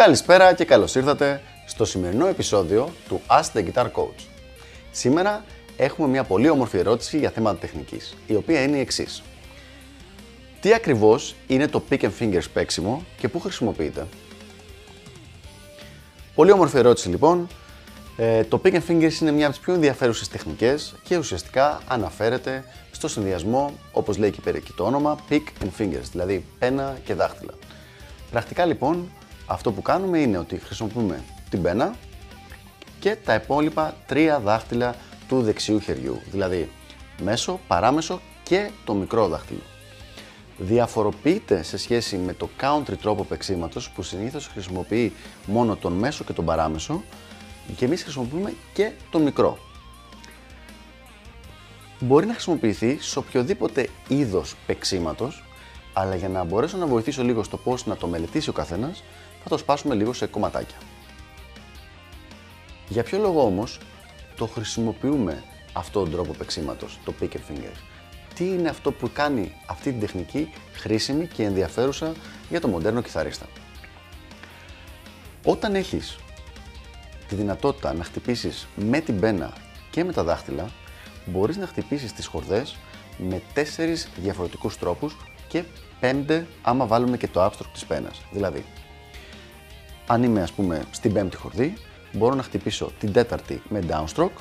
Καλησπέρα και καλώς ήρθατε στο σημερινό επεισόδιο του Ask the Guitar Coach. Σήμερα έχουμε μια πολύ όμορφη ερώτηση για θέματα τεχνικής, η οποία είναι η εξής. Τι ακριβώς είναι το pick and fingers παίξιμο και πού χρησιμοποιείται; Πολύ όμορφη ερώτηση λοιπόν. Ε, το pick and fingers είναι μια από τις πιο ενδιαφέρουσες τεχνικές και ουσιαστικά αναφέρεται στο συνδυασμό, όπως λέει και πέρα το όνομα, pick and fingers, δηλαδή πένα και δάχτυλα. Πρακτικά λοιπόν αυτό που κάνουμε είναι ότι χρησιμοποιούμε την πένα και τα υπόλοιπα τρία δάχτυλα του δεξιού χεριού, δηλαδή μέσο, παράμεσο και το μικρό δάχτυλο. Διαφοροποιείται σε σχέση με το country τρόπο παίξήματος που συνήθως χρησιμοποιεί μόνο τον μέσο και τον παράμεσο και εμείς χρησιμοποιούμε και τον μικρό. Μπορεί να χρησιμοποιηθεί σε οποιοδήποτε είδος παίξήματος, αλλά για να μπορέσω να βοηθήσω λίγο στο πώς να το μελετήσει ο καθένας, θα το σπάσουμε λίγο σε κομματάκια. Για ποιο λόγο όμως το χρησιμοποιούμε αυτόν τον τρόπο παίξήματος, το pick and fingers. Τι είναι αυτό που κάνει αυτή την τεχνική χρήσιμη και ενδιαφέρουσα για το μοντέρνο κιθαρίστα; Όταν έχεις τη δυνατότητα να χτυπήσεις με την πένα και με τα δάχτυλα, μπορείς να χτυπήσεις τις χορδές με τέσσερις διαφορετικούς τρόπους και πέντε άμα βάλουμε και το upstroke της πένας. Δηλαδή, αν είμαι ας πούμε στην πέμπτη χορδή, μπορώ να χτυπήσω την τέταρτη με downstroke,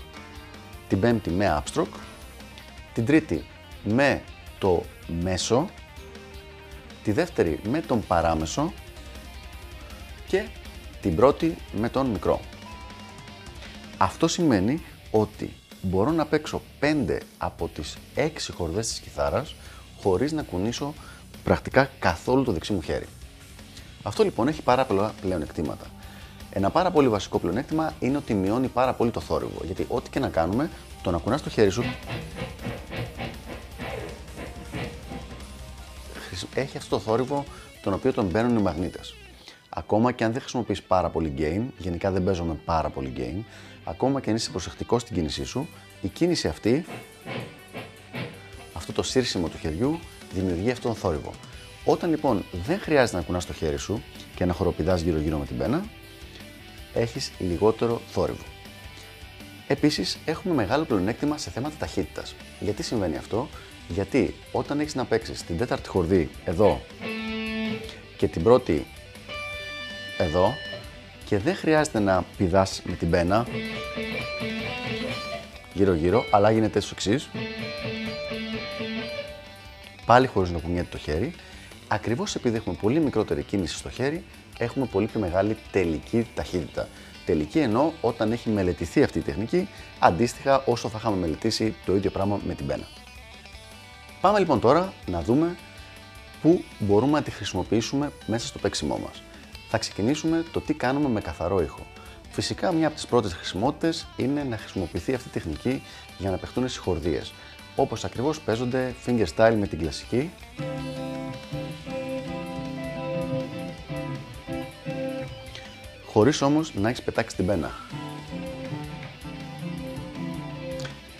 την πέμπτη με upstroke, την τρίτη με το μέσο, τη δεύτερη με τον παράμεσο και την πρώτη με τον μικρό. Αυτό σημαίνει ότι μπορώ να παίξω 5 από τις 6 χορδές της κιθάρας χωρίς να κουνήσω πρακτικά καθόλου το δεξί μου χέρι. Αυτό λοιπόν έχει πάρα πολλά πλεονεκτήματα. Ένα πάρα πολύ βασικό πλεονέκτημα είναι ότι μειώνει πάρα πολύ το θόρυβο. Γιατί ό,τι και να κάνουμε, το να κουνάς το χέρι σου έχει αυτό το θόρυβο τον οποίο τον παίρνουν οι μαγνήτες. Ακόμα και αν δεν χρησιμοποιείς πάρα πολύ gain, γενικά δεν παίζω με πάρα πολύ gain, ακόμα και αν είσαι προσεκτικός στην κίνησή σου, η κίνηση αυτή, αυτό το σύρσιμο του χεριού, δημιουργεί αυτόν τον θόρυβο. Όταν λοιπόν δεν χρειάζεται να κουνάς το χέρι σου και να χοροπηδάς γύρω-γύρω με την πένα, έχεις λιγότερο θόρυβο. Επίσης, έχουμε μεγάλο πλεονέκτημα σε θέματα ταχύτητας. Γιατί συμβαίνει αυτό, γιατί όταν έχεις να παίξεις την τέταρτη χορδή εδώ και την πρώτη εδώ και δεν χρειάζεται να πηδάς με την πένα γύρω-γύρω, αλλά γίνεται στο εξής. Πάλι χωρίς να κουνιέται το χέρι, Ακριβώς επειδή έχουμε πολύ μικρότερη κίνηση στο χέρι, έχουμε πολύ πιο μεγάλη τελική ταχύτητα. Τελική εννοώ όταν έχει μελετηθεί αυτή η τεχνική, αντίστοιχα όσο θα είχαμε μελετήσει το ίδιο πράγμα με την πένα. Πάμε λοιπόν τώρα να δούμε πού μπορούμε να τη χρησιμοποιήσουμε μέσα στο παίξιμό μας. Θα ξεκινήσουμε το τι κάνουμε με καθαρό ήχο. Φυσικά, μια από τις πρώτες χρησιμότητες είναι να χρησιμοποιηθεί αυτή η τεχνική για να παιχτούν στις χορδίες. Όπως ακριβώς παίζονται fingerstyle με την κλασική. Χωρίς όμως να έχεις πετάξει την πένα.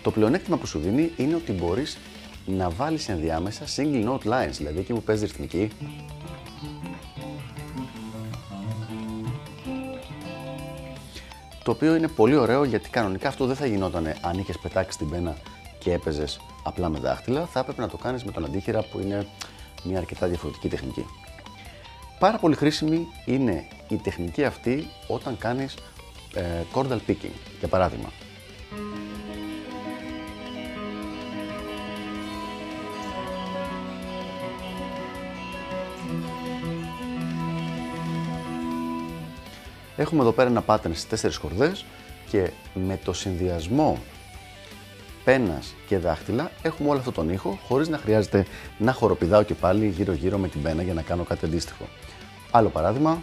Το πλεονέκτημα που σου δίνει είναι ότι μπορείς να βάλεις ενδιάμεσα single note lines, δηλαδή εκεί που παίζεις ρυθμική. Το οποίο είναι πολύ ωραίο γιατί κανονικά αυτό δεν θα γινόταν αν είχες πετάξει την πένα και έπαιζες απλά με δάχτυλα, θα έπρεπε να το κάνεις με τον αντίχειρα που είναι μια αρκετά διαφορετική τεχνική. Πάρα πολύ χρήσιμη είναι η τεχνική αυτή όταν κάνεις ε, chordal picking, για παράδειγμα. Έχουμε εδώ πέρα ένα pattern στις τέσσερις χορδές και με το συνδυασμό πένας και δάχτυλα έχουμε όλο αυτόν τον ήχο χωρίς να χρειάζεται να χοροπηδάω και πάλι γύρω γύρω με την πένα για να κάνω κάτι αντίστοιχο. Άλλο παράδειγμα.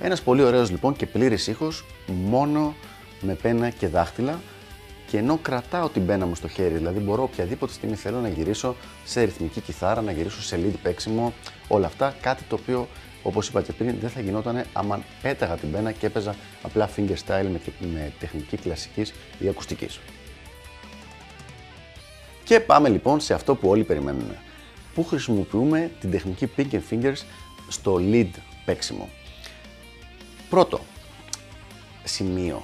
Ένας πολύ ωραίος λοιπόν και πλήρης ήχος μόνο με πένα και δάχτυλα και ενώ κρατάω την πένα μου στο χέρι, δηλαδή μπορώ οποιαδήποτε στιγμή θέλω να γυρίσω σε ρυθμική κιθάρα, να γυρίσω σε lead παίξιμο, όλα αυτά, κάτι το οποίο όπως είπα και πριν, δεν θα γινόταν άμα πέταγα την πένα και έπαιζα απλά finger style με, με τεχνική κλασικής ή ακουστικής. Και πάμε λοιπόν σε αυτό που όλοι περιμένουν. Πού χρησιμοποιούμε την τεχνική pink and fingers στο lead παίξιμο; Πρώτο σημείο.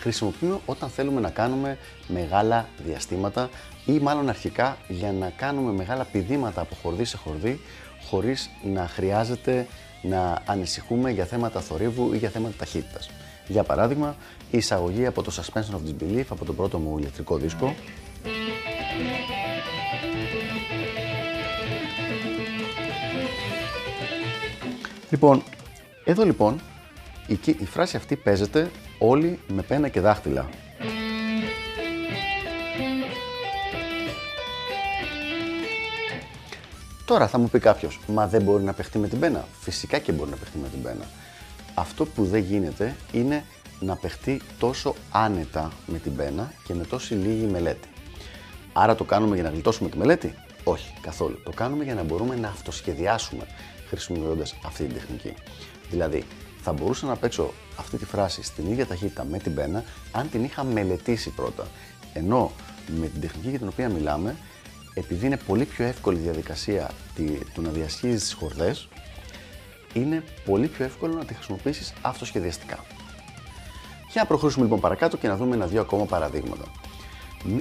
Χρησιμοποιούμε όταν θέλουμε να κάνουμε μεγάλα διαστήματα ή μάλλον αρχικά για να κάνουμε μεγάλα πηδήματα από χορδί σε χορδί χωρίς να χρειάζεται να ανησυχούμε για θέματα θορύβου ή για θέματα ταχύτητας. Για παράδειγμα, η εισαγωγή από το Suspension of Disbelief, από τον πρώτο μου ηλεκτρικό δίσκο, Λοιπόν, εδώ λοιπόν η, η φράση αυτή παίζεται όλοι με πένα και δάχτυλα. Τώρα θα μου πει κάποιος, μα δεν μπορεί να παιχτεί με την πένα. Φυσικά και μπορεί να παιχτεί με την πένα. Αυτό που δεν γίνεται είναι να παιχτεί τόσο άνετα με την πένα και με τόση λίγη μελέτη. Άρα το κάνουμε για να γλιτώσουμε τη μελέτη; Όχι, καθόλου. Το κάνουμε για να μπορούμε να αυτοσχεδιάσουμε χρησιμοποιώντας αυτή την τεχνική. Δηλαδή, θα μπορούσα να παίξω αυτή τη φράση στην ίδια ταχύτητα με την πένα αν την είχα μελετήσει πρώτα. Ενώ με την τεχνική για την οποία μιλάμε, επειδή είναι πολύ πιο εύκολη η διαδικασία του να διασχίζεις τις χορδές, είναι πολύ πιο εύκολο να τη χρησιμοποιήσεις αυτοσχεδιαστικά. Για να προχωρήσουμε λοιπόν παρακάτω και να δούμε ένα-δύο ακόμα παραδείγματα.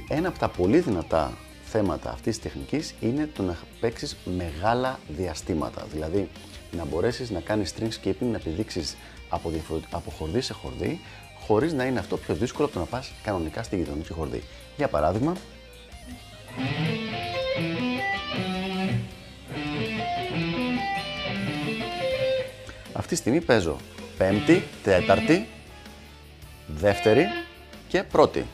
Ένα από τα πολύ δυνατά θέματα αυτής της τεχνικής είναι το να παίξεις μεγάλα διαστήματα. Δηλαδή να μπορέσεις να κάνεις string skipping, να επιδείξεις από, από χορδί σε χορδί, χωρίς να είναι αυτό πιο δύσκολο από το να πας κανονικά στη γειτονική χορδί. Για παράδειγμα, αυτή τη στιγμή παίζω πέμπτη, τέταρτη, δεύτερη και πρώτη.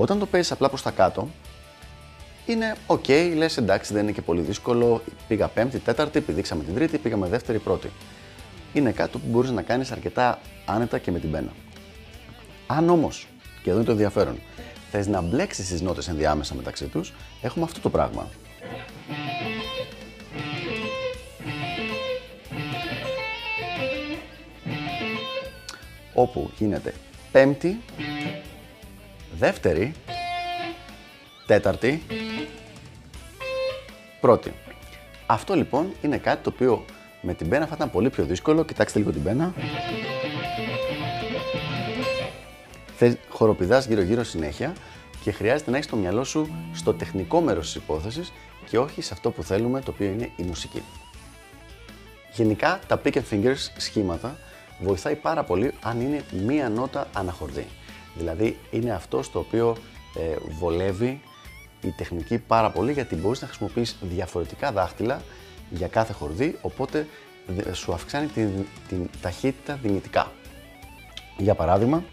Όταν το παίζει απλά προς τα κάτω, είναι OK, okay, λες εντάξει, δεν είναι και πολύ δύσκολο. Πήγα πέμπτη, τέταρτη, πηδήξαμε την τρίτη, πήγαμε δεύτερη, πρώτη. Είναι κάτι που μπορείς να κάνεις αρκετά άνετα και με την πένα. Αν όμως, και εδώ είναι το ενδιαφέρον, θες να μπλέξεις τις νότες ενδιάμεσα μεταξύ τους, έχουμε αυτό το πράγμα. Όπου γίνεται πέμπτη, δεύτερη, τέταρτη, πρώτη. Αυτό λοιπόν είναι κάτι το οποίο με την πένα θα ήταν πολύ πιο δύσκολο. Κοιτάξτε λίγο την πένα. Θες, χοροπηδάς γύρω-γύρω συνέχεια και χρειάζεται να έχεις το μυαλό σου στο τεχνικό μέρος της υπόθεσης και όχι σε αυτό που θέλουμε, το οποίο είναι η μουσική. Γενικά, τα pick and fingers σχήματα βοηθάει πάρα πολύ αν είναι μία νότα αναχορδή. Δηλαδή είναι αυτό στο οποίο ε, βολεύει η τεχνική πάρα πολύ γιατί μπορείς να χρησιμοποιείς διαφορετικά δάχτυλα για κάθε χορδί, οπότε σου αυξάνει την, την ταχύτητα δυνητικά. Για παράδειγμα,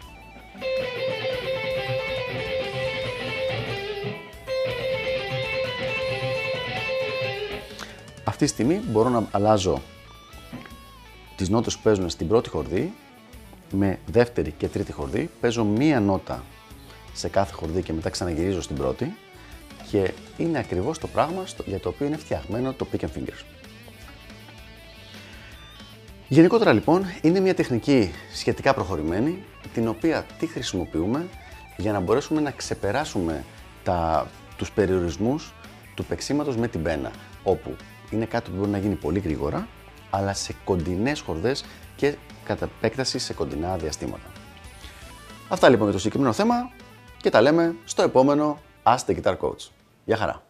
αυτή τη στιγμή μπορώ να αλλάζω τις νότες που παίζουν στην πρώτη χορδή με δεύτερη και τρίτη χορδή, παίζω μία νότα σε κάθε χορδή και μετά ξαναγυρίζω στην πρώτη και είναι ακριβώς το πράγμα για το οποίο είναι φτιαγμένο το pick and fingers. Γενικότερα λοιπόν είναι μια τεχνική σχετικά προχωρημένη την οποία τη χρησιμοποιούμε για να μπορέσουμε να ξεπεράσουμε τα, τους περιορισμούς του παίξήματος με την πένα όπου είναι κάτι που μπορεί να γίνει πολύ γρήγορα αλλά σε κοντινές χορδές και κατά επέκταση σε κοντινά διαστήματα. Αυτά λοιπόν για το συγκεκριμένο θέμα και τα λέμε στο επόμενο Ask the Guitar Coach. Γεια χαρά!